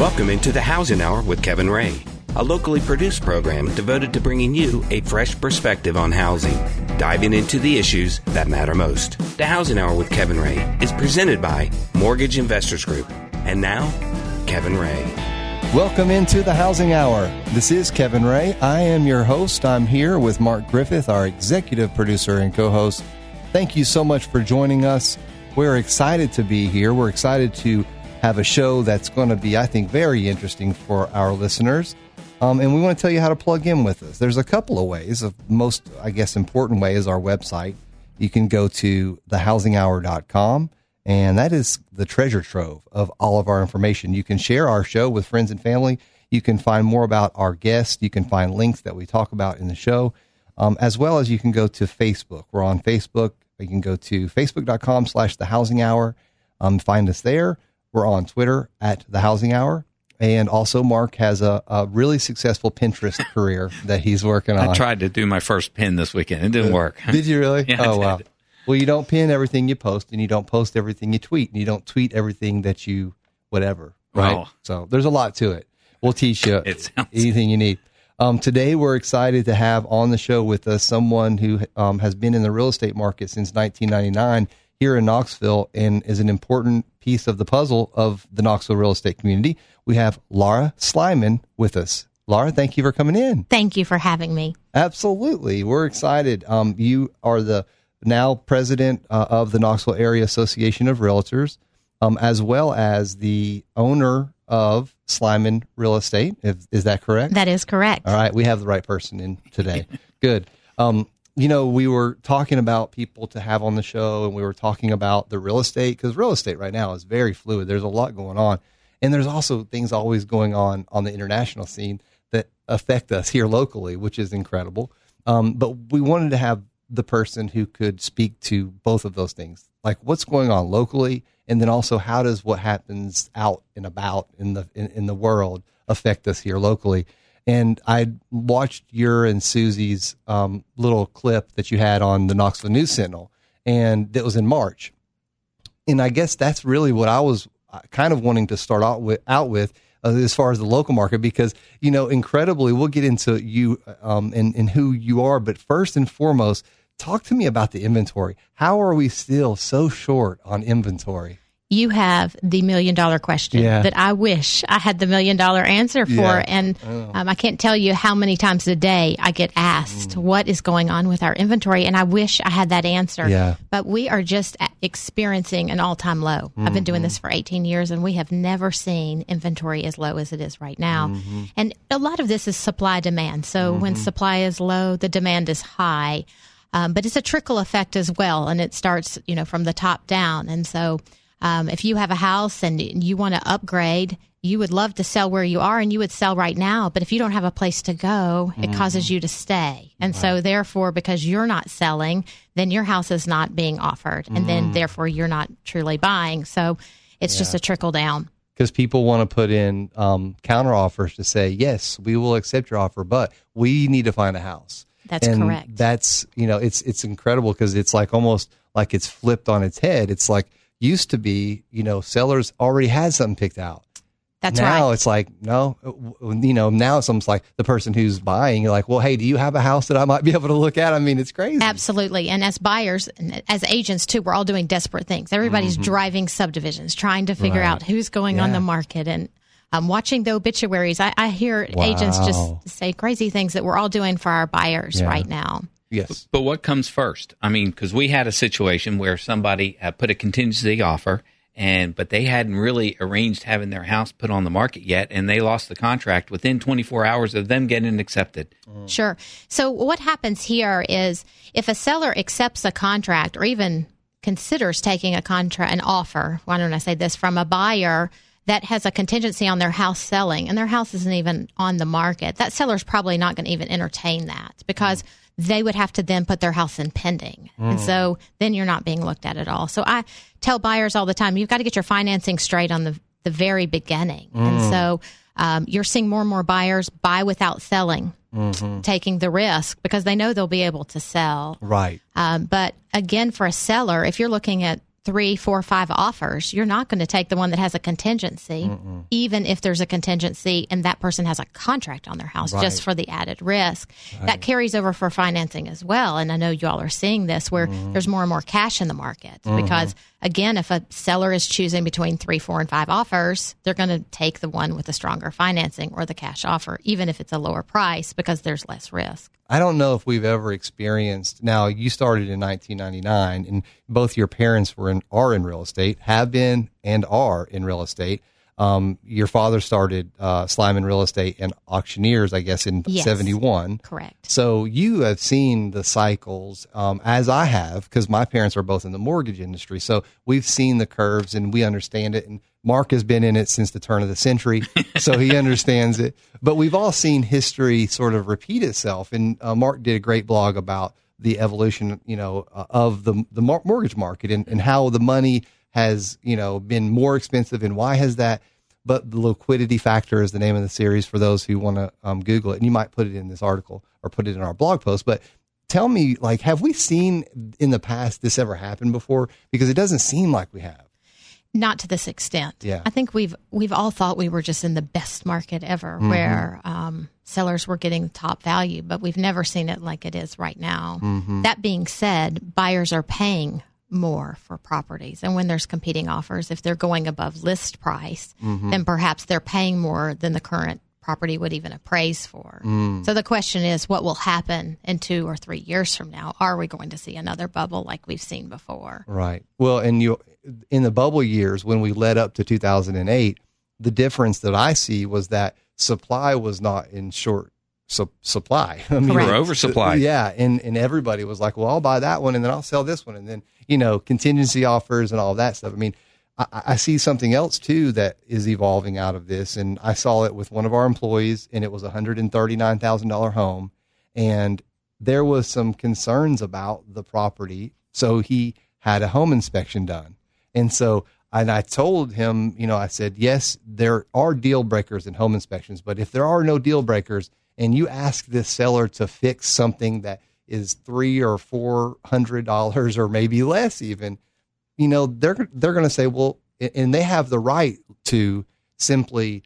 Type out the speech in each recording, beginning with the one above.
Welcome into the Housing Hour with Kevin Ray, a locally produced program devoted to bringing you a fresh perspective on housing, diving into the issues that matter most. The Housing Hour with Kevin Ray is presented by Mortgage Investors Group. And now, Kevin Ray. Welcome into the Housing Hour. This is Kevin Ray. I am your host. I'm here with Mark Griffith, our executive producer and co host. Thank you so much for joining us. We're excited to be here. We're excited to have a show that's going to be, I think, very interesting for our listeners. Um, and we want to tell you how to plug in with us. There's a couple of ways. The most, I guess, important way is our website. You can go to thehousinghour.com, and that is the treasure trove of all of our information. You can share our show with friends and family. You can find more about our guests. You can find links that we talk about in the show, um, as well as you can go to Facebook. We're on Facebook. You can go to facebook.com slash the housing hour. Um, find us there. We're on Twitter at the Housing Hour. And also, Mark has a, a really successful Pinterest career that he's working on. I tried to do my first pin this weekend. It didn't work. Did you really? Yeah, oh, wow. Well, you don't pin everything you post, and you don't post everything you tweet, and you don't tweet everything that you whatever. Right. Wow. So there's a lot to it. We'll teach you anything you need. Um, today, we're excited to have on the show with us someone who um, has been in the real estate market since 1999 here in Knoxville and is an important piece of the puzzle of the Knoxville real estate community. We have Laura Slyman with us. Laura, thank you for coming in. Thank you for having me. Absolutely. We're excited. Um, you are the now president uh, of the Knoxville Area Association of Realtors, um, as well as the owner of Slyman Real Estate. If, is that correct? That is correct. All right. We have the right person in today. Good. Um, you know, we were talking about people to have on the show, and we were talking about the real estate because real estate right now is very fluid. There's a lot going on. And there's also things always going on on the international scene that affect us here locally, which is incredible. Um, but we wanted to have the person who could speak to both of those things, like what's going on locally, and then also how does what happens out and about in the in, in the world affect us here locally. And I watched your and Susie's um, little clip that you had on the Knoxville News Sentinel, and that was in March. And I guess that's really what I was uh, kind of wanting to start out with, out with uh, as far as the local market, because you know, incredibly, we'll get into you um, and and who you are, but first and foremost, talk to me about the inventory. How are we still so short on inventory? You have the million dollar question Yeah. that I wish I had the million dollar answer for. Yeah. And um, I can't tell you how many times a day I get asked what is going on with our inventory. And I wish I had that answer. Yeah. But we are just experiencing an all time low. I've been doing this for 18 years and we have never seen inventory as low as it is right now. And a lot of this is supply demand. So when supply is low, the demand is high. Um, but it's a trickle effect as well, and it starts, you know, from the top down. And so, um, if you have a house and you want to upgrade, you would love to sell where you are, and you would sell right now. But if you don't have a place to go, it causes you to stay. And so, therefore, because you're not selling, then your house is not being offered, and then therefore you're not truly buying. So, it's just a trickle down. because people want to put in um, counter offers to say yes, we will accept your offer, but we need to find a house. That's and correct. That's you know it's it's incredible because it's like almost like it's flipped on its head. It's like used to be you know sellers already had something picked out. That's right. now right. it's like no, you know now it's almost like the person who's buying. You're like, well, hey, do you have a house that I might be able to look at? I mean, it's crazy. Absolutely. And as buyers, and as agents too, we're all doing desperate things. Everybody's driving subdivisions, trying to figure Mm-hmm. Right. out who's going on the market and um, watching the obituaries. I, I hear agents just say crazy things that we're all doing for our buyers Yeah. right now. Yes. But what comes first? I mean, because we had a situation where somebody uh, put a contingency offer, and but they hadn't really arranged having their house put on the market yet, and they lost the contract within 24 hours of them getting accepted. Sure. So what happens here is if a seller accepts a contract or even considers taking a contract, an offer, why don't I say this, from a buyer that has a contingency on their house selling and their house isn't even on the market, that seller's probably not going to even entertain that because they would have to then put their house in pending. And so then you're not being looked at at all. So I tell buyers all the time, you've got to get your financing straight on the, the very beginning. And so um, you're seeing more and more buyers buy without selling, taking the risk because they know they'll be able to sell. Right. Um, but again, for a seller, if you're looking at three, four, five offers, you're not going to take the one that has a contingency, Mm-mm. even if there's a contingency and that person has a contract on their house right. just for the added risk. Right. That carries over for financing as well. And I know you all are seeing this where mm-hmm. there's more and more cash in the market mm-hmm. because, again, if a seller is choosing between three, four, and five offers, they're going to take the one with the stronger financing or the cash offer, even if it's a lower price because there's less risk. I don't know if we've ever experienced. Now, you started in 1999, and both your parents were in, are in real estate, have been and are in real estate. Um, your father started uh, Slyman Real Estate and Auctioneers, I guess, in yes, 71. Correct. So you have seen the cycles, um, as I have, because my parents are both in the mortgage industry. So we've seen the curves and we understand it. And Mark has been in it since the turn of the century, so he understands it. But we've all seen history sort of repeat itself. And uh, Mark did a great blog about the evolution, you know, uh, of the the mortgage market and, and how the money has, you know, been more expensive and why has that. But the liquidity factor is the name of the series for those who want to um, Google it. And you might put it in this article or put it in our blog post. But tell me, like, have we seen in the past this ever happen before? Because it doesn't seem like we have not to this extent. Yeah. I think we've we've all thought we were just in the best market ever, mm-hmm. where um, sellers were getting top value, but we've never seen it like it is right now. Mm-hmm. That being said, buyers are paying more for properties, and when there's competing offers, if they're going above list price, mm-hmm. then perhaps they're paying more than the current property would even appraise for. Mm. So the question is, what will happen in two or three years from now? Are we going to see another bubble like we've seen before? Right. Well, and you in the bubble years when we led up to 2008, the difference that I see was that supply was not in short su- supply. I mean, we were oversupply. Uh, yeah, and and everybody was like, "Well, I'll buy that one, and then I'll sell this one, and then you know, contingency offers and all that stuff." I mean, I, I see something else too that is evolving out of this, and I saw it with one of our employees, and it was a hundred and thirty nine thousand dollar home, and there was some concerns about the property, so he had a home inspection done. And so, and I told him, you know, I said, yes, there are deal breakers in home inspections, but if there are no deal breakers and you ask this seller to fix something that is three or four hundred dollars or maybe less even, you know, they're they're going to say, well, and they have the right to simply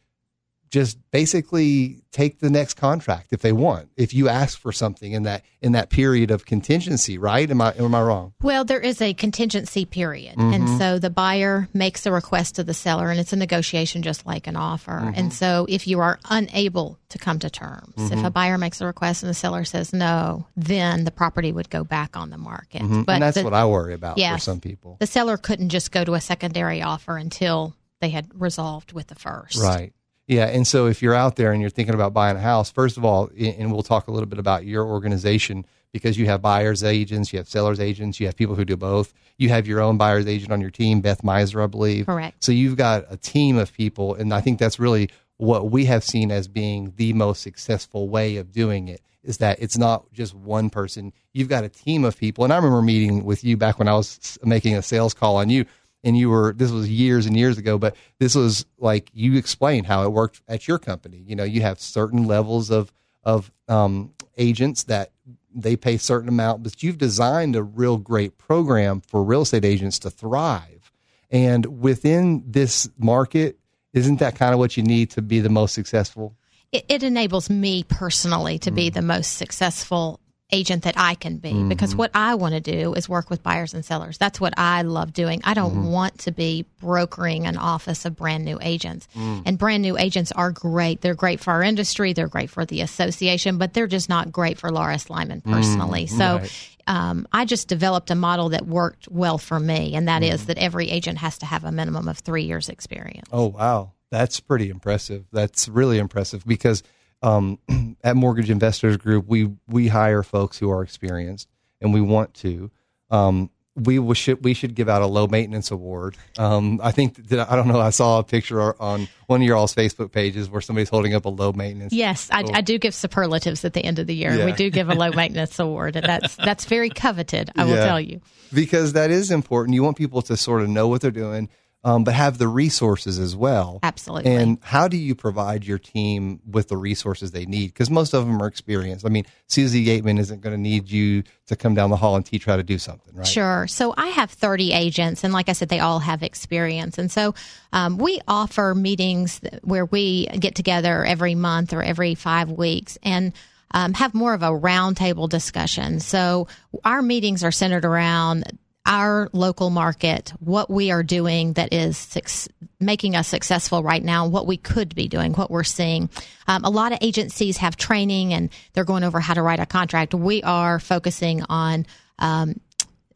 just basically take the next contract if they want if you ask for something in that in that period of contingency right? Am i am i wrong? Well there is a contingency period. Mm-hmm. and so the buyer makes a request to the seller and it's a negotiation just like an offer. Mm-hmm. and so if you are unable to come to terms mm-hmm. if a buyer makes a request and the seller says no then the property would go back on the market. Mm-hmm. but and that's the, what i worry about yes, for some people. The seller couldn't just go to a secondary offer until they had resolved with the first. Right yeah, and so if you're out there and you're thinking about buying a house, first of all, and we'll talk a little bit about your organization because you have buyers agents, you have sellers agents, you have people who do both. You have your own buyers agent on your team, Beth Miser, I believe. Correct. So you've got a team of people, and I think that's really what we have seen as being the most successful way of doing it is that it's not just one person. You've got a team of people. And I remember meeting with you back when I was making a sales call on you and you were this was years and years ago but this was like you explained how it worked at your company. You know you have certain levels of of um, agents that they pay certain amount but you've designed a real great program for real estate agents to thrive. And within this market isn't that kind of what you need to be the most successful? It, it enables me personally to mm. be the most successful agent that I can be mm-hmm. because what I want to do is work with buyers and sellers. That's what I love doing. I don't mm-hmm. want to be brokering an office of brand new agents. Mm. And brand new agents are great. They're great for our industry, they're great for the association, but they're just not great for Laura Slyman mm, personally. Mm, so right. um, I just developed a model that worked well for me, and that mm. is that every agent has to have a minimum of three years experience. Oh, wow. That's pretty impressive. That's really impressive because um, at Mortgage Investors Group, we we hire folks who are experienced, and we want to. Um, we should we should give out a low maintenance award. Um, I think that I don't know. I saw a picture on one of your all's Facebook pages where somebody's holding up a low maintenance. Yes, I, I do give superlatives at the end of the year. Yeah. We do give a low maintenance award, and that's that's very coveted. I will tell you because that is important. You want people to sort of know what they're doing. Um, but have the resources as well. Absolutely. And how do you provide your team with the resources they need? Because most of them are experienced. I mean, Susie Yateman isn't going to need you to come down the hall and teach how to do something, right? Sure. So I have 30 agents, and like I said, they all have experience. And so um, we offer meetings where we get together every month or every five weeks and um, have more of a roundtable discussion. So our meetings are centered around our local market, what we are doing that is making us successful right now, what we could be doing, what we're seeing. Um, a lot of agencies have training and they're going over how to write a contract. We are focusing on um,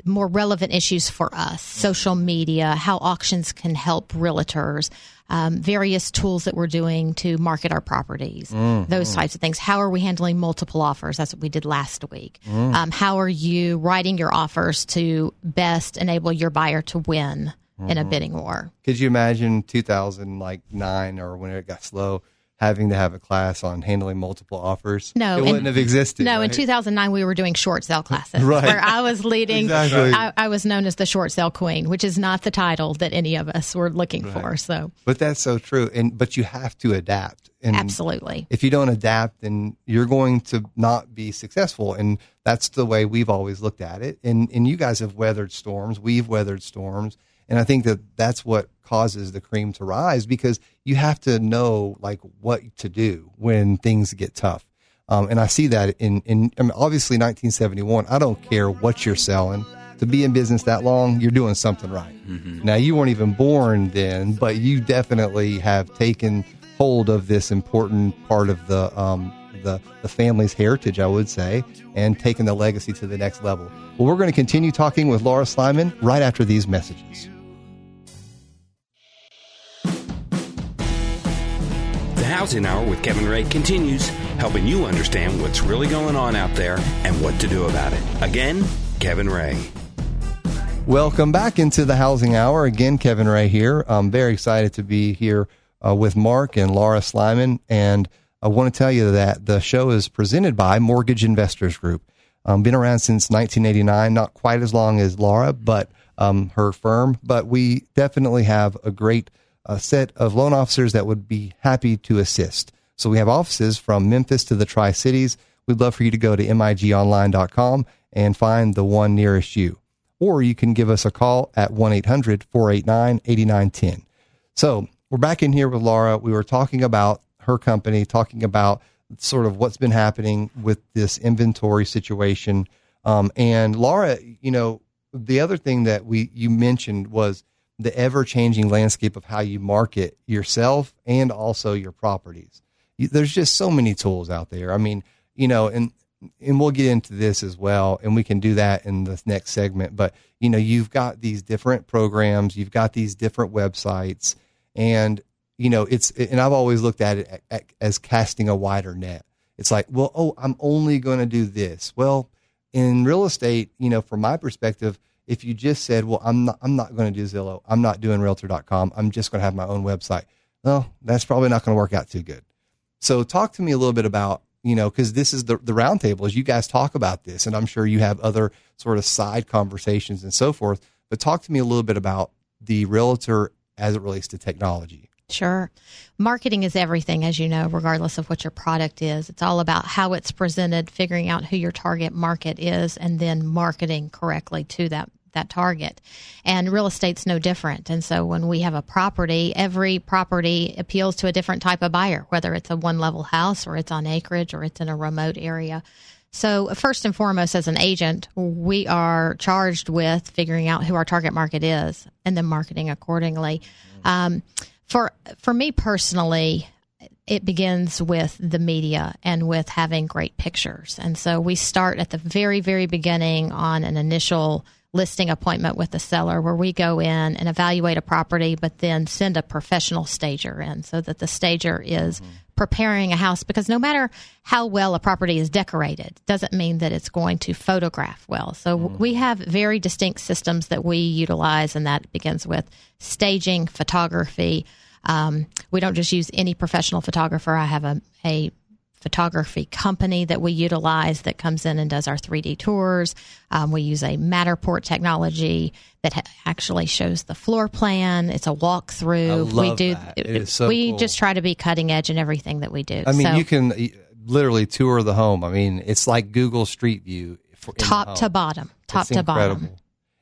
more relevant issues for us social media, how auctions can help realtors, um, various tools that we're doing to market our properties, mm, those types of things. How are we handling multiple offers? That's what we did last week. Mm. Um, how are you writing your offers to best enable your buyer to win mm-hmm. in a mm-hmm. bidding war? Could you imagine 2009 or when it got slow? Having to have a class on handling multiple offers. No, it wouldn't have existed. No, right? in 2009 we were doing short sale classes right. where I was leading. exactly. I, I, was known as the short sale queen, which is not the title that any of us were looking right. for. So, but that's so true. And but you have to adapt. And Absolutely. If you don't adapt, then you're going to not be successful. And that's the way we've always looked at it. And and you guys have weathered storms. We've weathered storms and I think that that's what causes the cream to rise because you have to know like what to do when things get tough. Um, and I see that in, in I mean, obviously 1971. I don't care what you're selling. To be in business that long, you're doing something right. Mm-hmm. Now you weren't even born then, but you definitely have taken hold of this important part of the um, the, the family's heritage, I would say, and taken the legacy to the next level. Well, we're going to continue talking with Laura Slyman right after these messages. Housing Hour with Kevin Ray continues, helping you understand what's really going on out there and what to do about it. Again, Kevin Ray. Welcome back into the Housing Hour. Again, Kevin Ray here. I'm very excited to be here uh, with Mark and Laura Slyman. And I want to tell you that the show is presented by Mortgage Investors Group. Um, been around since 1989, not quite as long as Laura, but um, her firm. But we definitely have a great a set of loan officers that would be happy to assist. So we have offices from Memphis to the Tri Cities. We'd love for you to go to migonline.com and find the one nearest you. Or you can give us a call at 1 800 489 8910. So we're back in here with Laura. We were talking about her company, talking about sort of what's been happening with this inventory situation. Um, and Laura, you know, the other thing that we you mentioned was the ever changing landscape of how you market yourself and also your properties. There's just so many tools out there. I mean, you know, and and we'll get into this as well, and we can do that in the next segment. But you know, you've got these different programs, you've got these different websites, and you know, it's and I've always looked at it as casting a wider net. It's like, well, oh, I'm only going to do this. Well, in real estate, you know, from my perspective, if you just said, well, I'm not, I'm not going to do Zillow. I'm not doing realtor.com. I'm just going to have my own website. Well, that's probably not going to work out too good. So talk to me a little bit about, you know, cause this is the, the roundtable as you guys talk about this. And I'm sure you have other sort of side conversations and so forth, but talk to me a little bit about the realtor as it relates to technology. Sure. Marketing is everything, as you know, regardless of what your product is. It's all about how it's presented, figuring out who your target market is, and then marketing correctly to that that target. And real estate's no different. And so when we have a property, every property appeals to a different type of buyer, whether it's a one level house or it's on acreage or it's in a remote area. So, first and foremost, as an agent, we are charged with figuring out who our target market is and then marketing accordingly. Um, for for me personally, it begins with the media and with having great pictures. And so we start at the very, very beginning on an initial listing appointment with the seller where we go in and evaluate a property, but then send a professional stager in so that the stager is mm-hmm. preparing a house because no matter how well a property is decorated doesn't mean that it's going to photograph well. So mm-hmm. we have very distinct systems that we utilize and that begins with staging, photography. Um, we don't just use any professional photographer. I have a, a photography company that we utilize that comes in and does our 3D tours. Um, we use a Matterport technology that ha- actually shows the floor plan. It's a walkthrough. We do. It so we cool. just try to be cutting edge in everything that we do. I mean, So, you can literally tour the home. I mean, it's like Google Street View for top to bottom, top It's to bottom. incredible.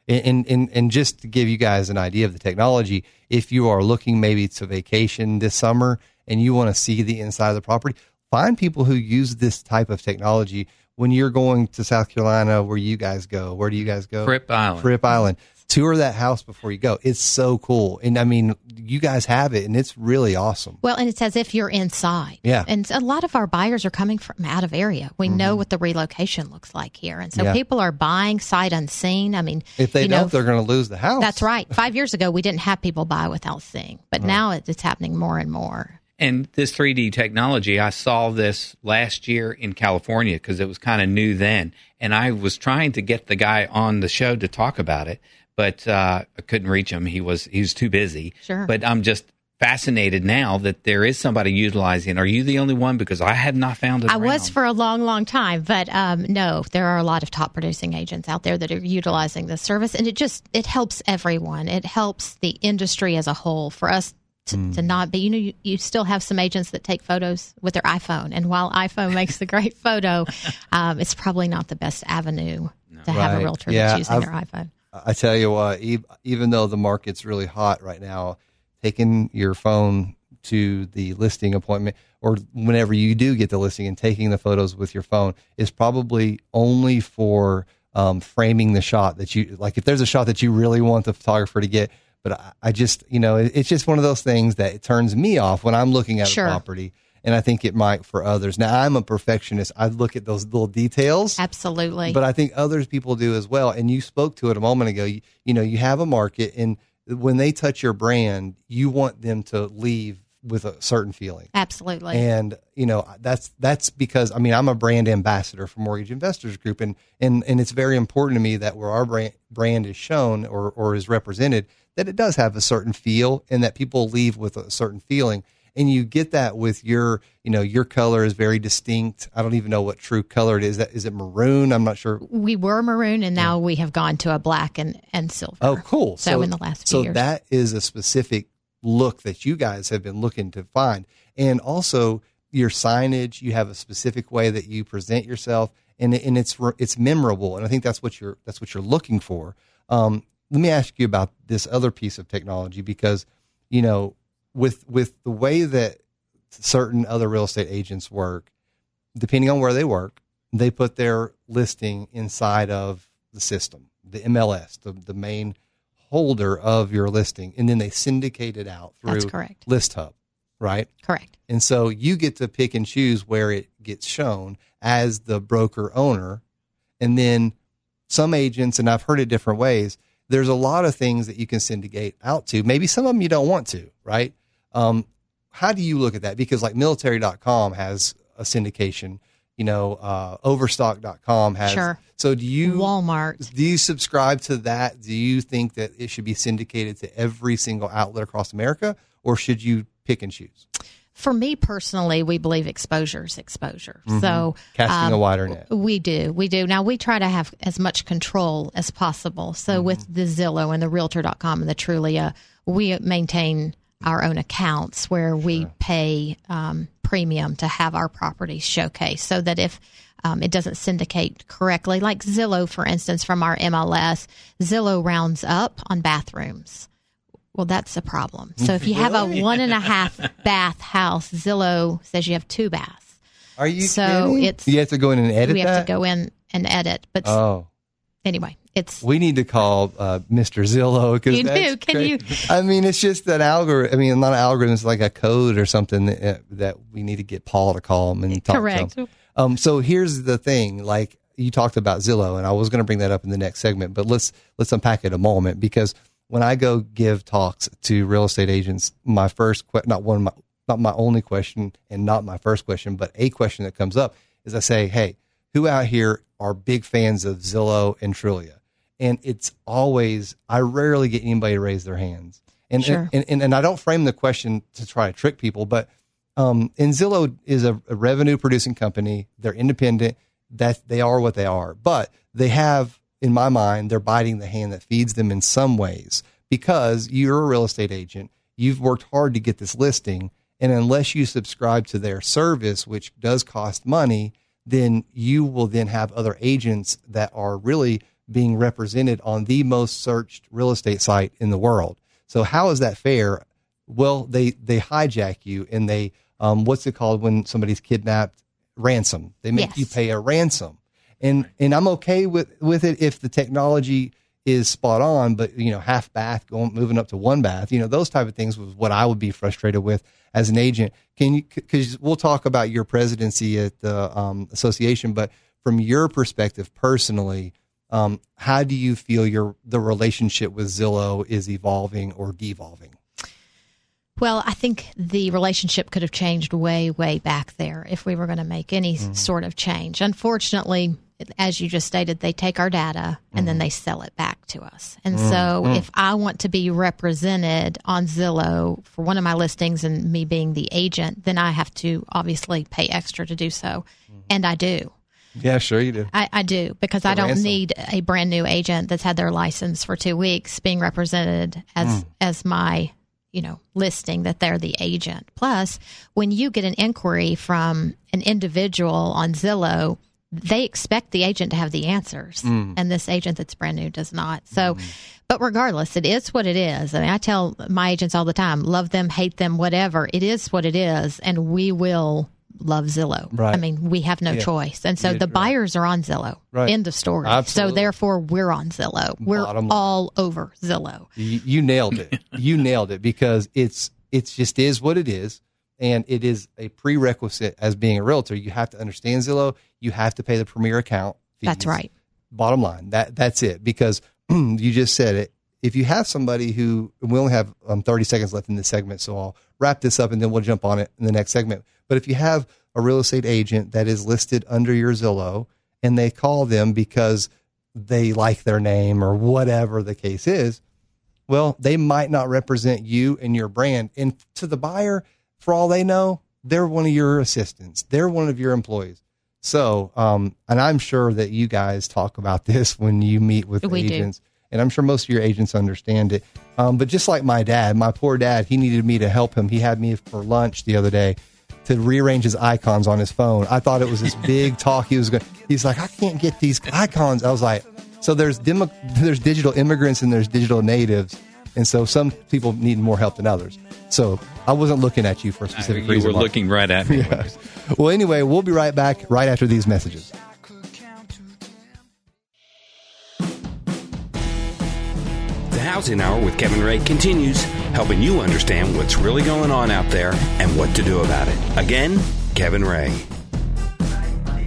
And, and and just to give you guys an idea of the technology, if you are looking maybe to vacation this summer and you want to see the inside of the property, find people who use this type of technology. When you're going to South Carolina, where you guys go, where do you guys go? Fripp Island. Fripp Island. Tour that house before you go. It's so cool, and I mean, you guys have it, and it's really awesome. Well, and it's as if you're inside. Yeah. And a lot of our buyers are coming from out of area. We know what the relocation looks like here. And so Mm-hmm. Yeah. people are buying sight unseen. I mean, If they you don't, know, they're going to lose the house. that's right. Five years ago, we didn't have people buy without seeing, but now it's happening more and more. And this 3D technology, I saw this last year in California because it was kind of new then. And I was trying to get the guy on the show to talk about it, but uh, I couldn't reach him. He was he was too busy. Sure. But I'm just fascinated now that there is somebody utilizing. Are you the only one? Because I have not found it. I was for a long, long time, but um, no, there are a lot of top producing agents out there that are utilizing this service, and it just it helps everyone. It helps the industry as a whole. For us to, to not be, you know, you, you still have some agents that take photos with their iPhone, and while iPhone makes the great photo, um, it's probably not the best avenue to have a realtor Yeah, that's using I've- their iPhone. I tell you what, even though the market's really hot right now, taking your phone to the listing appointment or whenever you do get the listing and taking the photos with your phone is probably only for um, framing the shot that you like. If there's a shot that you really want the photographer to get, but I, I just, you know, it, it's just one of those things that it turns me off when I'm looking at Sure. a property. And I think it might for others. Now, I'm a perfectionist. I look at those little details. Absolutely. But I think others people do as well. And you spoke to it a moment ago. You, you know, you have a market, and when they touch your brand, you want them to leave with a certain feeling. Absolutely. And you know that's that's because I mean I'm a brand ambassador for Mortgage Investors Group, and and and it's very important to me that where our brand brand is shown or or is represented, that it does have a certain feel, and that people leave with a certain feeling. And you get that with your, you know, your color is very distinct. I don't even know what true color it is. That is it maroon? I'm not sure. we were maroon, and now we have gone to a black and, and silver. Oh, cool. So, in the last few so years. that is a specific look that you guys have been looking to find, and also your signage. You have a specific way that you present yourself, and and it's it's memorable. And I think that's what you're that's what you're looking for. Um, let me ask you about this other piece of technology because you know with with the way that certain other real estate agents work, depending on where they work, they put their listing inside of the system, the MLS, the, the main holder of your listing, and then they syndicate it out through That's correct. List Hub, right? Correct. And so you get to pick and choose where it gets shown as the broker owner. And then some agents, and I've heard it different ways, there's a lot of things that you can syndicate out to. Maybe some of them you don't want to, right? Um, how do you look at that? Because like military.com has a syndication, you know, uh, overstock.com has. Sure. So do you, Walmart. do you subscribe to that? Do you think that it should be syndicated to every single outlet across America or should you pick and choose? For me personally, we believe exposure is exposure. So Mm-hmm. Casting a um, wider net. We do. We do. Now we try to have as much control as possible. So Mm-hmm. with the Zillow and the Realtor.com and the Trulia, we maintain our own accounts where we pay um, premium to have our properties showcased so that if um, it doesn't syndicate correctly, like Zillow, for instance, from our MLS, Zillow rounds up on bathrooms. Well, that's a problem. So if you have a one and a half bath house, Zillow says you have two baths. Are you So kidding? it's- you have to go in and edit we have that? to go in and edit. But Oh, anyway, it's we need to call uh, Mr. Zillow because You do. Can you- I mean, it's just an algorithm. I mean, not an algorithm. It's like a code or something that, uh, that we need to get Paul to call him and talk Correct. to him. Um, so here's the thing. Like you talked about Zillow, and I was going to bring that up in the next segment, but let's let's unpack it a moment because when I go give talks to real estate agents, my first que- not one of my not my only question and not my first question, but a question that comes up is I say, "Hey, who out here are big fans of Zillow and Trulia?" And it's always I rarely get anybody to raise their hands. And Sure. and, and and I don't frame the question to try to trick people, but um, and Zillow is a, a revenue producing company. They're independent. That they are what they are, but they have, in my mind, they're biting the hand that feeds them in some ways because you're a real estate agent. You've worked hard to get this listing, and unless you subscribe to their service, which does cost money, then you will then have other agents that are really being represented on the most searched real estate site in the world. So how is that fair? Well, they they hijack you and they um, what's it called when somebody's kidnapped? Ransom. They make Yes. you pay a ransom, and and I'm okay with with it if the technology is spot on. But you know, half bath going moving up to one bath, you know, those type of things was what I would be frustrated with as an agent. Can you? Because we'll talk about your presidency at the um, association, but from your perspective personally, um, how do you feel your the relationship with Zillow is evolving or devolving? Well, I think the relationship could have changed way, way back there if we were going to make any sort of change. Unfortunately, as you just stated, they take our data and then mm. they sell it back to us. And mm. so mm. if I want to be represented on Zillow for one of my listings and me being the agent, then I have to obviously pay extra to do so. Mm-hmm. And I do. Yeah, sure you do. I, I do because I don't ransom. need a brand new agent that's had their license for two weeks being represented as as my you know listing that they're the agent. Plus, when you get an inquiry from an individual on Zillow, they expect the agent to have the answers, mm. and this agent that's brand new does not. So, mm-hmm. but regardless, it is what it is. I mean, I tell my agents all the time: love them, hate them, whatever. It is what it is, and we will love Zillow. Right. I mean, we have no choice, and so Yeah, the right. buyers are on Zillow. Right. End of story. Absolutely. So therefore, we're on Zillow. We're Bottom line. all over Zillow. You, you nailed it. you nailed it because it's it's just is what it is, and it is a prerequisite as being a realtor. You have to understand Zillow. You have to pay the premier account. Fees. That's right. Bottom line, that that's it. Because you just said it. If you have somebody who we only have um, 30 seconds left in this segment, so I'll wrap this up and then we'll jump on it in the next segment. But if you have a real estate agent that is listed under your Zillow and they call them because they like their name or whatever the case is, well, they might not represent you and your brand. And to the buyer, for all they know, they're one of your assistants. They're one of your employees. So, um, and I'm sure that you guys talk about this when you meet with We do. agents, and I'm sure most of your agents understand it. Um, but just like my dad, my poor dad, he needed me to help him. He had me for lunch the other day to rearrange his icons on his phone. I thought it was this big talk he was going. He's like, I can't get these icons. I was like, so there's demo, there's digital immigrants and there's digital natives, and so some people need more help than others. So I wasn't looking at you for a specific you reason. You were looking right at me. Well, anyway, we'll be right back right after these messages. The Housing Hour with Kevin Ray continues, helping you understand what's really going on out there and what to do about it. Again, Kevin Ray.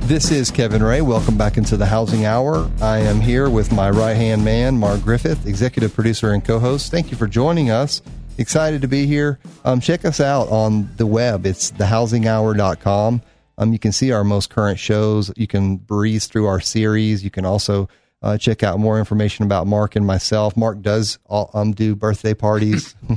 This is Kevin Ray. Welcome back into the Housing Hour. I am here with my right hand man, Mark Griffith, executive producer and co host. Thank you for joining us. Excited to be here. Um, check us out on the web. It's thehousinghour.com. Um, you can see our most current shows. You can breeze through our series. You can also uh, check out more information about Mark and myself. Mark does all, um, do birthday parties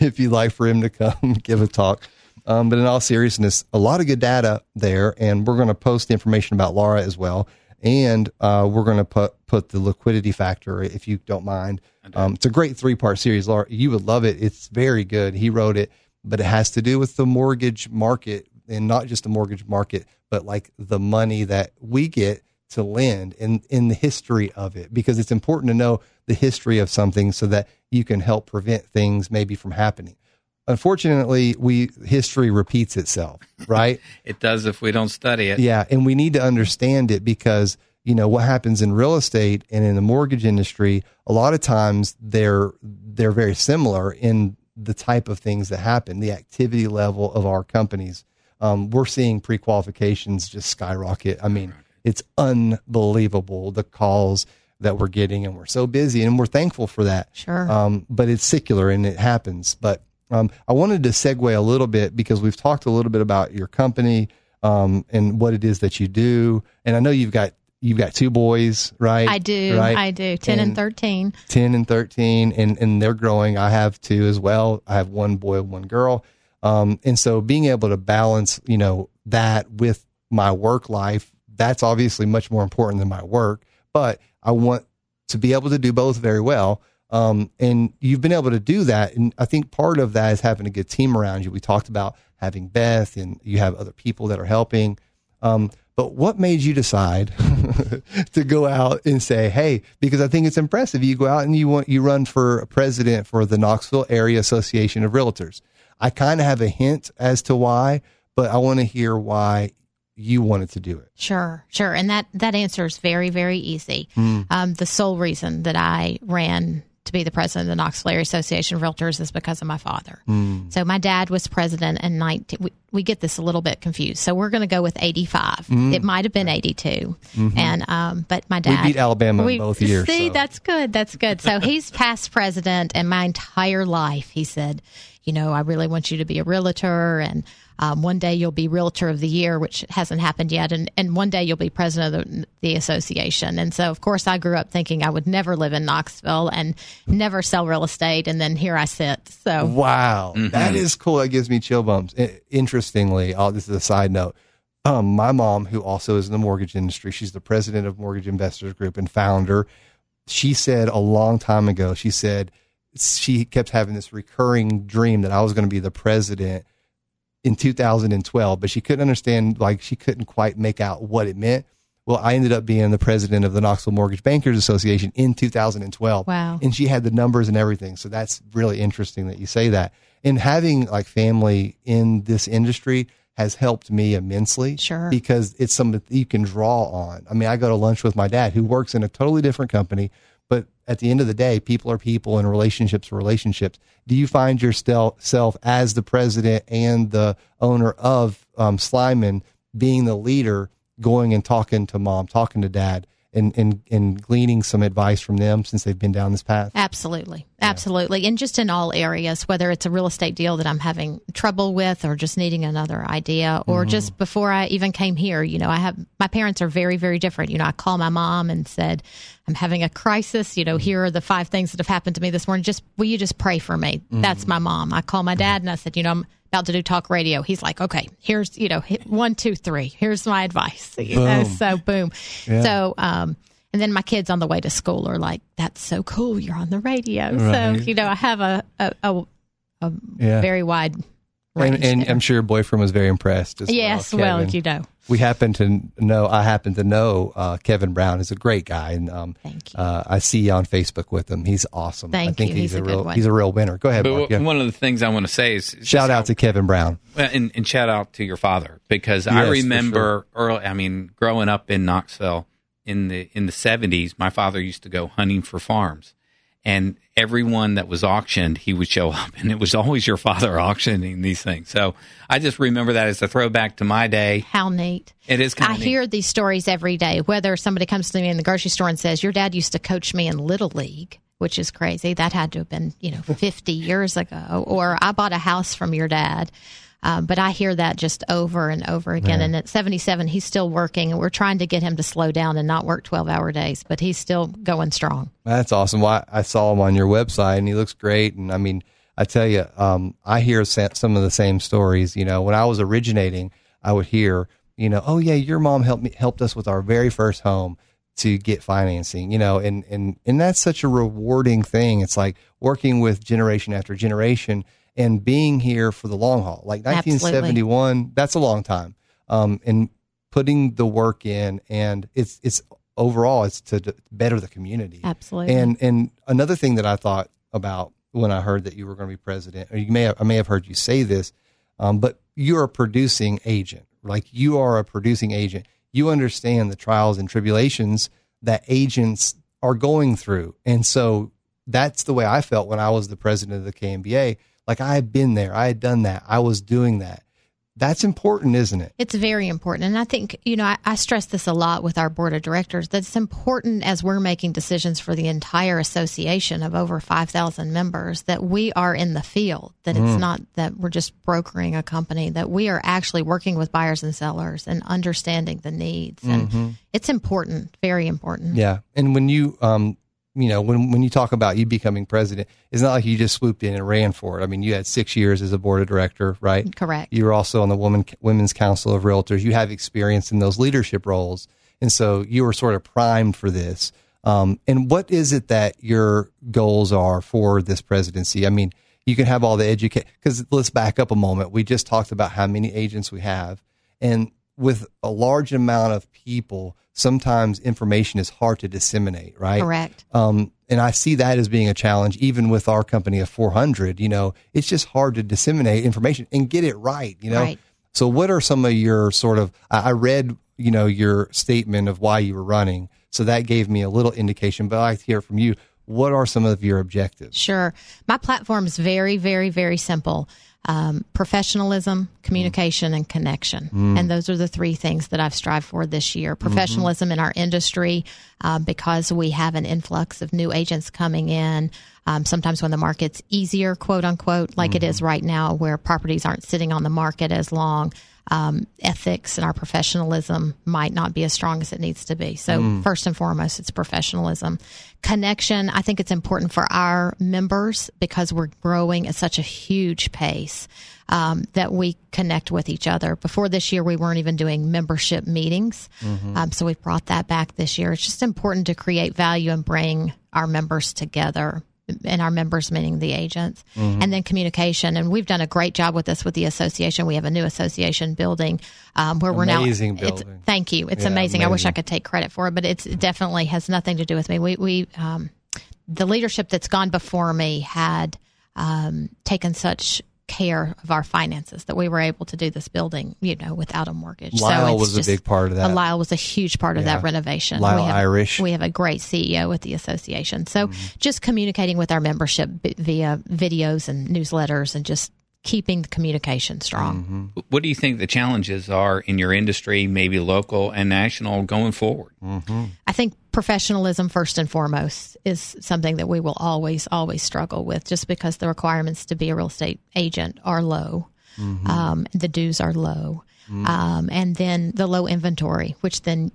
if you'd like for him to come give a talk. Um, but in all seriousness, a lot of good data there, and we're going to post information about Laura as well, and uh, we're going to put put the liquidity factor if you don't mind. Um, it's a great three part series, Laura. You would love it. It's very good. He wrote it, but it has to do with the mortgage market, and not just the mortgage market, but like the money that we get to lend and in the history of it, because it's important to know the history of something so that you can help prevent things maybe from happening unfortunately we history repeats itself right It does if we don't study it. yeah and we need to understand it because you know what happens in real estate and in the mortgage industry a lot of times they're they're very similar in the type of things that happen the activity level of our companies um, we're seeing pre-qualifications just skyrocket i mean it's unbelievable the calls that we're getting and we're so busy and we're thankful for that Sure. um, but it's secular and it happens. But um, I wanted to segue a little bit because we've talked a little bit about your company um, and what it is that you do, and I know you've got you've got two boys, right? I do. Right? I do. 10 and, And- 13. 10 and 13 and, and they're growing i have two as well i have one boy and one girl Um, and so being able to balance, you know, that with my work life, that's obviously much more important than my work, but I want to be able to do both very well. Um, and you've been able to do that. And I think part of that is having a good team around you. We talked about having Beth and you have other people that are helping. Um, but what made you decide to go out and say, "Hey"? Because I think it's impressive. You go out and you want you run for president for the Knoxville Area Association of Realtors. I kind of have a hint as to why, but I want to hear why you wanted to do it. Sure, sure, and that that answer is very very easy. Mm. Um, the sole reason that I ran to be the president of the Knoxville Area Association of Realtors is because of my father. Mm. So my dad was president in 19. We, we get this a little bit confused. So we're going to go with 85. Mm. It might have been 82. Mm-hmm. And um, but my dad we beat Alabama we, both years. See, so. that's good. That's good. So he's past president, and my entire life he said, you know, I really want you to be a realtor and um, one day you'll be Realtor of the Year, which hasn't happened yet, and, and one day you'll be President of the, the association. And so, of course, I grew up thinking I would never live in Knoxville and never sell real estate, and then here I sit. So, wow, mm-hmm. that is cool. That gives me chill bumps. Interestingly, oh, this is a side note. Um, my mom, who also is in the mortgage industry, she's the president of Mortgage Investors Group and founder. She said a long time ago, she said she kept having this recurring dream that I was going to be the president in 2012, but she couldn't understand, like, she couldn't quite make out what it meant. Well, I ended up being the president of the Knoxville Mortgage Bankers Association in 2012. Wow. And she had the numbers and everything. So that's really interesting that you say that. And having like family in this industry has helped me immensely. Sure. Because it's something that you can draw on. I mean, I go to lunch with my dad who works in a totally different company, but at the end of the day, people are people and relationships are relationships. Do you find yourself as the president and the owner of um, Slyman being the leader, going and talking to mom, talking to dad, and, and, and gleaning some advice from them since they've been down this path? Absolutely. Yeah. Absolutely. And just in all areas, whether it's a real estate deal that I'm having trouble with or just needing another idea or mm-hmm. just before I even came here, you know, I have my parents are very, very different. You know, I call my mom and said, I'm having a crisis. You know, here are the five things that have happened to me this morning. Just will you just pray for me? Mm-hmm. That's my mom. I call my dad and I said, you know, I'm about to do talk radio. He's like, okay, here's, you know, one, two, three. Here's my advice. You know, so boom. Yeah. So, um, and then my kids on the way to school are like, that's so cool. You're on the radio. Right. So, you know, I have a, a, a, a yeah. very wide and, and I'm sure your boyfriend was very impressed as yes, well. well, you know. We happen to know, I happen to know uh, Kevin Brown is a great guy. And um, Thank you. Uh, I see you on Facebook with him. He's awesome. Thank I think you. he's, he's a, real one. he's a real winner. Go ahead, but Mark. w- One of the things I want to say is shout out how, to Kevin Brown. And, and, shout out to your father because yes, I remember sure. early, I mean, growing up in Knoxville in the in the 70s, my father used to go hunting for farms and everyone that was auctioned, he would show up, and it was always your father auctioning these things. So I just remember that as a throwback to my day. How neat! It is. I neat. hear these stories every day. Whether somebody comes to me in the grocery store and says, "Your dad used to coach me in little league," which is crazy. That had to have been you know fifty years ago. Or I bought a house from your dad. Um, but I hear that just over and over again. Yeah. And at 77, he's still working, and we're trying to get him to slow down and not work 12 hour days, but he's still going strong. That's awesome. Well, I saw him on your website, and he looks great. And I mean, I tell you, um, I hear some of the same stories. You know, when I was originating, I would hear, you know, oh yeah, your mom helped me helped us with our very first home to get financing. You know, and and and that's such a rewarding thing. It's like working with generation after generation and being here for the long haul. Like 1971, Absolutely. that's a long time. Um, and putting the work in, and it's it's overall it's to better the community. Absolutely. And and another thing that I thought about when I heard that you were going to be president, or you may have, I may have heard you say this, um, but you're a producing agent. Like you are a producing agent. You understand the trials and tribulations that agents are going through, and so that's the way I felt when I was the president of the KMBA like I had been there, I had done that, I was doing that. That's important, isn't it? It's very important. And I think, you know, I, I, stress this a lot with our board of directors that it's important as we're making decisions for the entire association of over 5,000 members that we are in the field, that mm. it's not that we're just brokering a company, that we are actually working with buyers and sellers and understanding the needs. And mm-hmm. it's important, very important. Yeah. And when you, um, you know, when when you talk about you becoming president, it's not like you just swooped in and ran for it. I mean, you had six years as a board of director, right? Correct. You were also on the woman Women's Council of Realtors. You have experience in those leadership roles, and so you were sort of primed for this. Um, and what is it that your goals are for this presidency? I mean, you can have all the educate because let's back up a moment. We just talked about how many agents we have, and with a large amount of people, sometimes information is hard to disseminate, right? Correct. Um, and I see that as being a challenge, even with our company of 400. You know, it's just hard to disseminate information and get it right. You know, Right. so what are some of your sort of? I I read, you know, your statement of why you were running, so that gave me a little indication. But I'd like to hear from you. What are some of your objectives? Sure. My platform is very, very, very simple. Um, professionalism, communication, and connection. And those are the three things that I've strived for this year. Professionalism in our industry, um, because we have an influx of new agents coming in. Um, sometimes when the market's easier, quote unquote, like it is right now, where properties aren't sitting on the market as long. Um, ethics and our professionalism might not be as strong as it needs to be. So, first and foremost, it's professionalism. Connection, I think it's important for our members because we're growing at such a huge pace um, that we connect with each other. Before this year, we weren't even doing membership meetings. Um, so, we've brought that back this year. It's just important to create value and bring our members together and our members meaning the agents and then communication. And we've done a great job with this with the association. We have a new association building um, where Amazing we're now it's, amazing building. thank you. It's Yeah, amazing. i wish i could take credit for it but it definitely has nothing to do with me. We, we um, the leadership that's gone before me had um, taken such care of our finances that we were able to do this building you know without a mortgage Lyle it's was a just- big part of that. Lyle was a huge part of Yeah. that renovation. Lyle we have, Irish. We have a great CEO at the association. So Mm-hmm. just communicating with our membership b- via videos and newsletters and just keeping the communication strong. Mm-hmm. What do you think the challenges are in your industry, maybe local and national, going forward? I think professionalism, first and foremost, is something that we will always, always struggle with just because the requirements to be a real estate agent are low. Um, the dues are low. Um, and then the low inventory, which then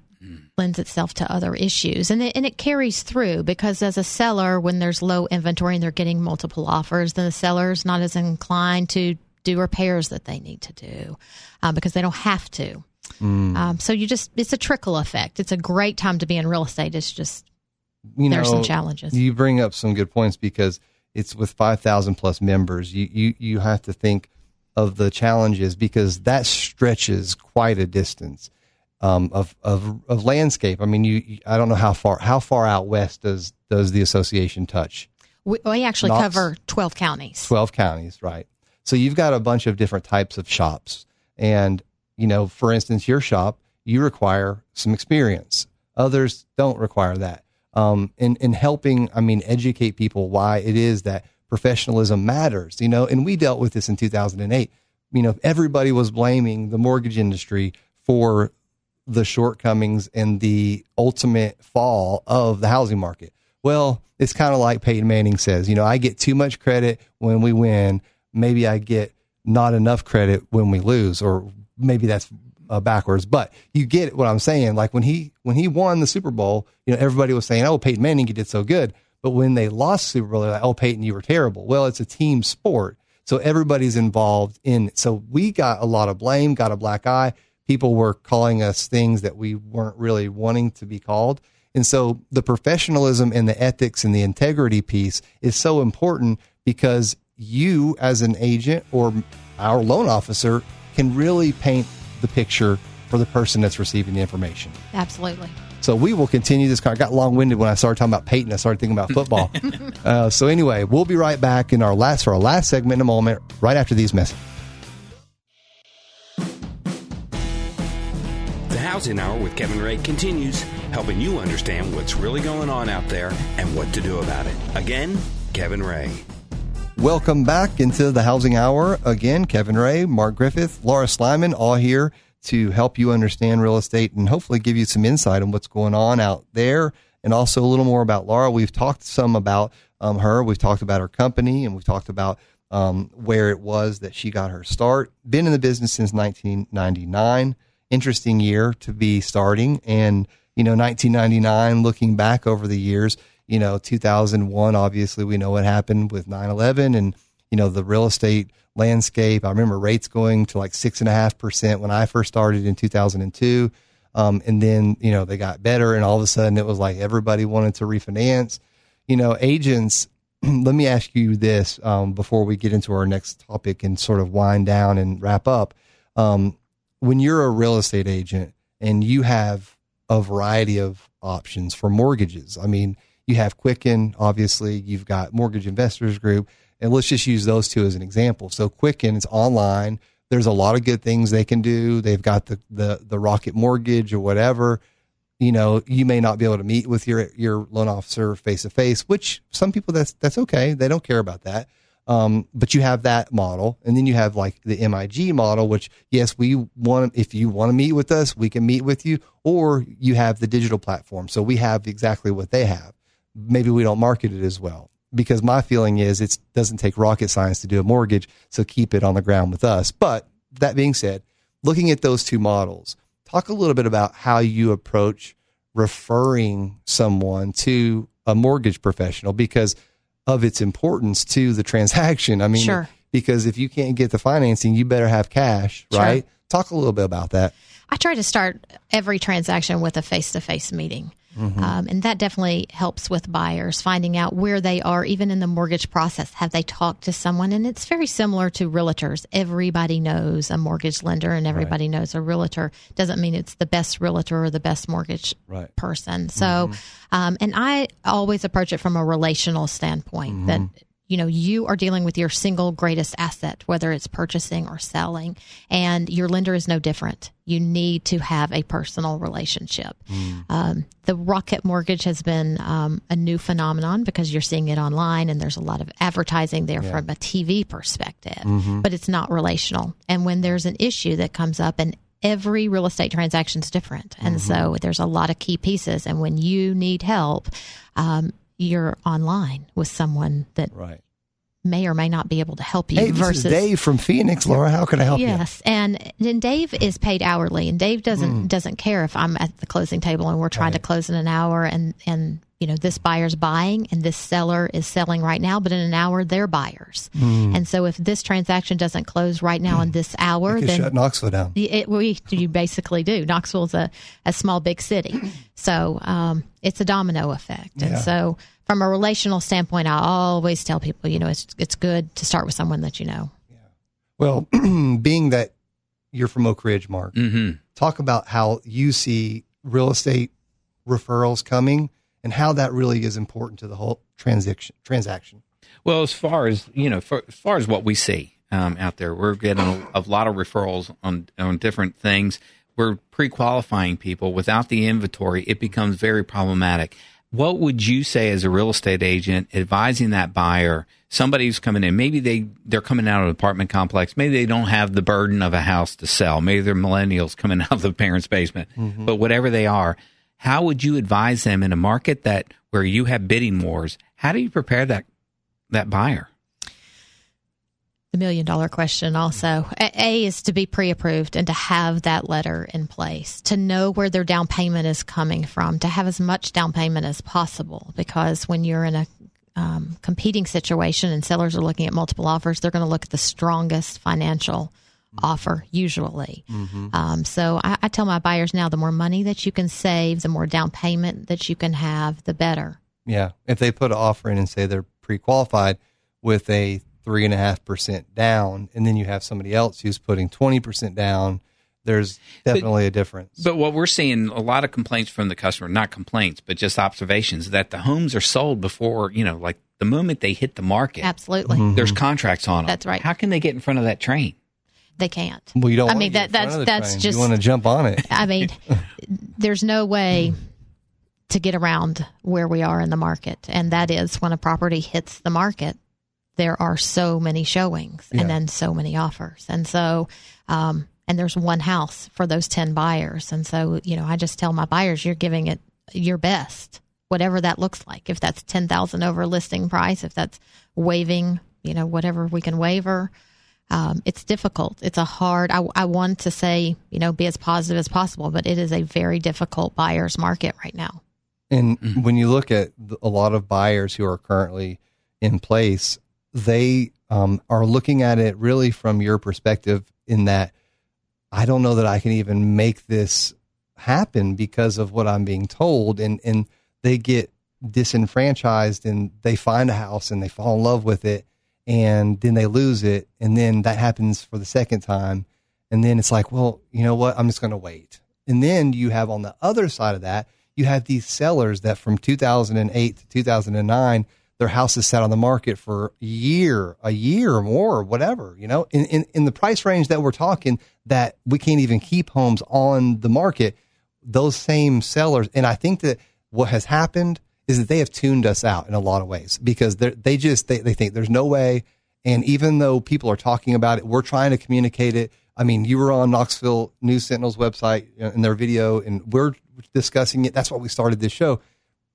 lends itself to other issues. And it, and it carries through because as a seller, when there's low inventory and they're getting multiple offers, then the seller's not as inclined to do repairs that they need to do uh, because they don't have to. Um, so you just, it's a trickle effect. It's a great time to be in real estate. It's just, you There are some challenges. You bring up some good points because it's with 5,000 plus members. You, you, you have to think of the challenges because that stretches quite a distance um, of, of, of landscape. I mean, you, you- I don't know how far, how far out west does, does the association touch? we, we actually Knox? cover 12 counties. 12 counties, right? So you've got a bunch of different types of shops. And, you know, for instance, your shop, you require some experience. Others don't require that. Um, in, in helping, I mean, educate people why it is that professionalism matters, you know, and we dealt with this in 2008. You know, everybody was blaming the mortgage industry for the shortcomings and the ultimate fall of the housing market. Well, it's kind of like Peyton Manning says, you know, I get too much credit when we win. Maybe I get not enough credit when we lose, or maybe that's uh, backwards. But you get what I'm saying. Like when he when he won the Super Bowl, you know, everybody was saying, "Oh, Peyton Manning, you did so good." But when they lost Super Bowl, like, "Oh, Peyton, you were terrible." Well, it's a team sport, so everybody's involved in. it. So we got a lot of blame, got a black eye. People were calling us things that we weren't really wanting to be called. And so the professionalism and the ethics and the integrity piece is so important because you, as an agent or our loan officer, can really paint the picture for the person that's receiving the information. Absolutely. So we will continue this. I got long winded when I started talking about Peyton. I started thinking about football. uh, so anyway, we'll be right back in our last for our last segment in a moment, right after these messages. The Housing Hour with Kevin Ray continues, helping you understand what's really going on out there and what to do about it. Again, Kevin Ray. Welcome back into the Housing Hour. Again, Kevin Ray, Mark Griffith, Laura Slyman, all here to help you understand real estate and hopefully give you some insight on what's going on out there and also a little more about Laura. We've talked some about um, her. We've talked about her company and we've talked about um, where it was that she got her start. Been in the business since 1999. Interesting year to be starting. And, you know, 1999, looking back over the years, you know, 2001, obviously we know what happened with 9-11 and, you know, the real estate landscape. I remember rates going to like six and a half percent when I first started in 2002. Um, and then, you know, they got better and all of a sudden it was like everybody wanted to refinance. You know, agents, let me ask you this um, before we get into our next topic and sort of wind down and wrap up. Um, when you're a real estate agent and you have a variety of options for mortgages, I mean, you have Quicken, obviously, you've got Mortgage Investors Group, and let's just use those two as an example. So Quicken is online. There's a lot of good things they can do. They've got the the the Rocket Mortgage or whatever. You know, you may not be able to meet with your your loan officer face to face, which some people that's that's okay. They don't care about that. Um, but you have that model, and then you have like the MIG model, which yes, we want. If you want to meet with us, we can meet with you, or you have the digital platform. So we have exactly what they have. Maybe we don't market it as well because my feeling is it doesn't take rocket science to do a mortgage, so keep it on the ground with us. But that being said, looking at those two models, talk a little bit about how you approach referring someone to a mortgage professional because of its importance to the transaction. I mean, Sure. because if you can't get the financing, you better have cash, Sure. right? Talk a little bit about that. I try to start every transaction with a face to face meeting. Um, and that definitely helps with buyers finding out where they are, even in the mortgage process. Have they talked to someone? And it's very similar to realtors. Everybody knows a mortgage lender and everybody knows a realtor. Doesn't mean it's the best realtor or the best mortgage Right. person. So, um, and I always approach it from a relational standpoint that, you know, you are dealing with your single greatest asset, whether it's purchasing or selling, and your lender is no different. You need to have a personal relationship. Um, the Rocket Mortgage has been um, a new phenomenon because you're seeing it online and there's a lot of advertising there from a TV perspective, but it's not relational. And when there's an issue that comes up and every real estate transaction is different. And so there's a lot of key pieces. And when you need help, um, you're online with someone that Right. may or may not be able to help you Hey, this versus is Dave from Phoenix. Laura, how can I help you? Yes, and then Dave is paid hourly, and Dave doesn't mm. doesn't care if I'm at the closing table and we're trying to close in an hour, and and you know this buyer's buying and this seller is selling right now, but in an hour they're buyers, and so if this transaction doesn't close right now in this hour, then shut Knoxville down. it, we you basically do. Knoxville's a, a small big city, so um, it's a domino effect. Yeah. And so, from a relational standpoint, I always tell people, you know, it's it's good to start with someone that you know. yeah. Well, being that you're from Oak Ridge, Mark, hmm talk about how you see real estate referrals coming and how that really is important to the whole transaction. Transaction. Well, as far as you know, for, as far as what we see um, out there, we're getting a, a lot of referrals on on different things. We're pre-qualifying people without the inventory. It becomes very problematic. What would you say as a real estate agent advising that buyer? Somebody who's coming in, maybe they they're coming out of an apartment complex. Maybe they don't have the burden of a house to sell. Maybe they're millennials coming out of the parents' basement. But whatever they are, how would you advise them in a market that where you have bidding wars? How do you prepare that that buyer? The million dollar question also. A, is to be pre approved and to have that letter in place, to know where their down payment is coming from, to have as much down payment as possible. Because when you're in a um, competing situation and sellers are looking at multiple offers, they're going to look at the strongest financial offer usually. Um, so I, I tell my buyers now the more money that you can save, the more down payment that you can have, the better. Yeah. If they put an offer in and say they're pre qualified with a three and a half percent down, and then you have somebody else who's putting 20% down, there's definitely a difference. But what we're seeing a lot of complaints from the customer, not complaints, but just observations that the homes are sold before, you know, like the moment they hit the market, Absolutely. Mm-hmm. there's contracts on them. That's right. How can they get in front of that train? They can't. well, you don't I mean, that- front of the that's- that's train. just- You want to jump on it. I mean, there's no way to get around where we are in the market. And that is when a property hits the market, there are so many showings Yeah. and then so many offers. And so, um, and there's one house for those 10 buyers. And so, you know, I just tell my buyers, you're giving it your best, whatever that looks like. If that's 10,000 over listing price, if that's waiving, you know, whatever we can waiver um, it's difficult. It's a hard. I, I want to say, you know, be as positive as possible, but it is a very difficult buyer's market right now. And when you look at a lot of buyers who are currently in place, they um, are looking at it really from your perspective in that I don't know that I can even make this happen because of what I'm being told. And, and they get disenfranchised and they find a house and they fall in love with it and then they lose it. And then that happens for the second time. And then it's like, well, you know what? I'm just going to wait. And then you have on the other side of that, you have these sellers that from 2008 to 2009, their houses sat on the market for a year, a year or more, whatever, you know, in, in, in the price range that we're talking that we can't even keep homes on the market. Those same sellers. And I think that what has happened is that they have tuned us out in a lot of ways because they they just, they, they think there's no way. And even though people are talking about it, we're trying to communicate it. I mean, you were on Knoxville News Sentinel's website uh, in their video, and we're discussing it. That's why we started this show.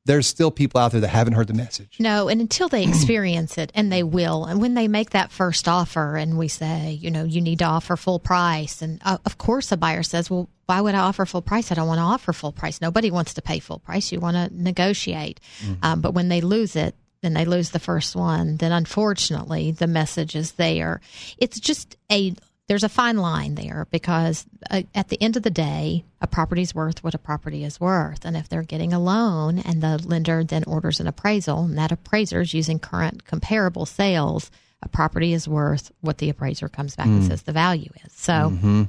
There's still people out there that haven't heard the message. No, and until they experience it, and they will, and when they make that first offer, and we say, you know, you need to offer full price, and uh, of course, a buyer says, well, why would I offer full price? I don't want to offer full price. Nobody wants to pay full price. You want to negotiate, um, but when they lose it, and they lose the first one, then unfortunately, the message is there. It's just a there's a fine line there because uh, at the end of the day, a property's worth what a property is worth. And if they're getting a loan and the lender then orders an appraisal, and that appraiser is using current comparable sales, a property is worth what the appraiser comes back and mm. says the value is. So, mm-hmm.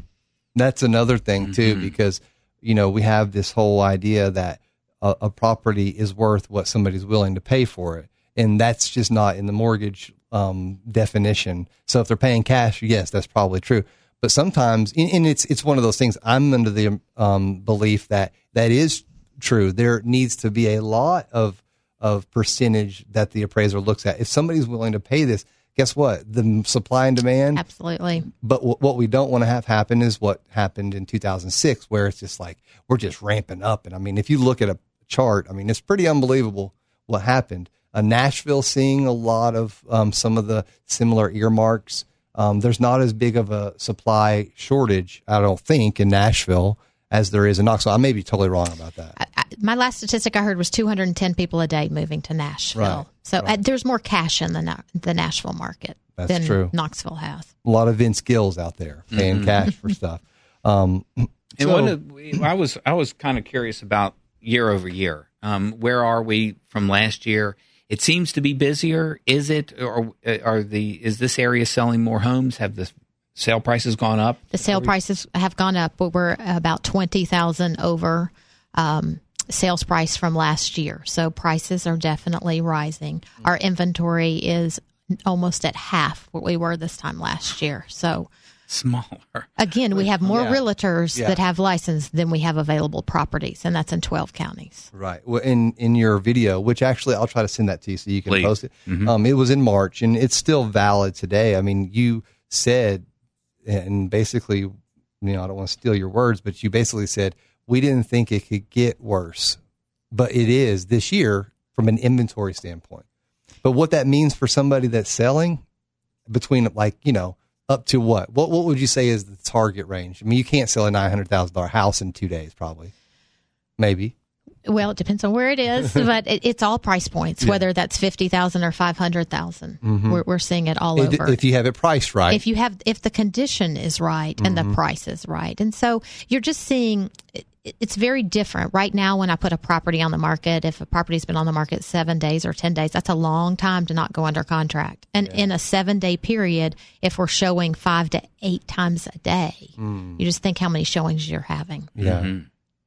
That's another thing too, mm-hmm. because you know we have this whole idea that a, a property is worth what somebody's willing to pay for it, and that's just not in the mortgage um, definition. So if they're paying cash, yes, that's probably true. But sometimes, and it's it's one of those things. I'm under the um, belief that that is true. There needs to be a lot of of percentage that the appraiser looks at. If somebody's willing to pay this, guess what? The supply and demand absolutely. but w- what we don't want to have happen is what happened in 2006, where it's just like we're just ramping up. And I mean, if you look at a chart, I mean, it's pretty unbelievable what happened. Uh, Nashville seeing a lot of um, some of the similar earmarks. Um, there's not as big of a supply shortage, I don't think, in Nashville as there is in Knoxville. I may be totally wrong about that. I, I, my last statistic I heard was 210 people a day moving to Nashville. Right, So uh, there's more cash in the the Nashville market That's than true. Knoxville has. A lot of Vince Gills out there paying cash for stuff. Um, And So- one of, I was I was kind of curious about year over year. Um, where are we from last year? It seems to be busier. Is it, or are the is this area selling more homes? Have the sale prices gone up? The sale prices have gone up, we're about 20,000 over um, sales price from last year. So prices are definitely rising. Our inventory is almost at half what we were this time last year. So Smaller. again, we have more Yeah. realtors Yeah. that have license than we have available properties, and that's in 12 counties. Right. Well, in in your video, which actually I'll try to send that to you so you can Please. post it. Um, it was in March, and it's still valid today. I mean, you said, and basically, you know, I don't want to steal your words, but you basically said we didn't think it could get worse, but it is this year from an inventory standpoint. But what that means for somebody that's selling between like you know up to what? What what would you say is the target range? I mean, you can't sell a nine hundred thousand dollar house in two days, probably. Maybe. Well, it depends on where it is, but it, it's all price points, whether that's 50,000 or 500,000. We're, we're seeing it all It- over. if you have it priced right. if you have if the condition is right and Mm-hmm. the price is right and so you're just seeing it's very different right now when i put a property on the market if a property's been on the market seven days or ten days that's a long time to not go under contract and in a seven day period if we're showing five to eight times a day Mm. you just think how many showings you're having Yeah.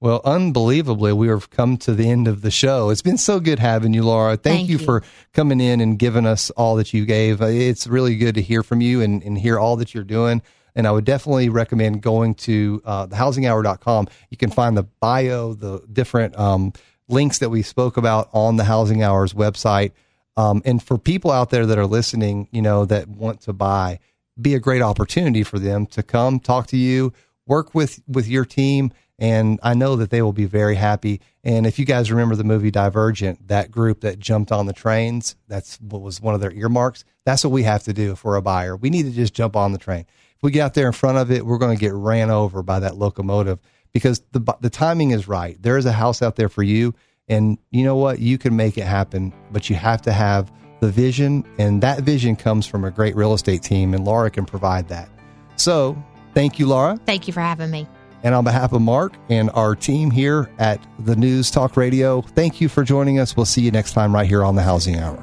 Well, unbelievably, we have come to the end of the show. It's been so good having you, Laura. Thank, Thank you, you. for coming in and giving us all that you gave. Uh, It's really good to hear from you and, and hear all that you're doing. And I would definitely recommend going to uh, thehousinghour.com. You can find the bio, the different um, links that we spoke about on the Housing Hours website. Um, and for people out there that are listening, you know, that want to buy, be a great opportunity for them to come talk to you, work with with your team, and I know that they will be very happy. And if you guys remember the movie Divergent, that group that jumped on the trains, that's what was one of their earmarks. That's what we have to do we're a buyer. We need to just jump on the train. If we get out there in front of it, we're going to get ran over by that locomotive because the the timing is right. There is a house out there for you, And you know what? You can make it happen, but you have to have the vision, and that vision comes from a great real estate team, and Laura can provide that. So, thank you, Laura. Thank you for having me. And on behalf of Mark and our team here at the News Talk Radio, thank you for joining us. We'll see you next time right here on the Housing Hour.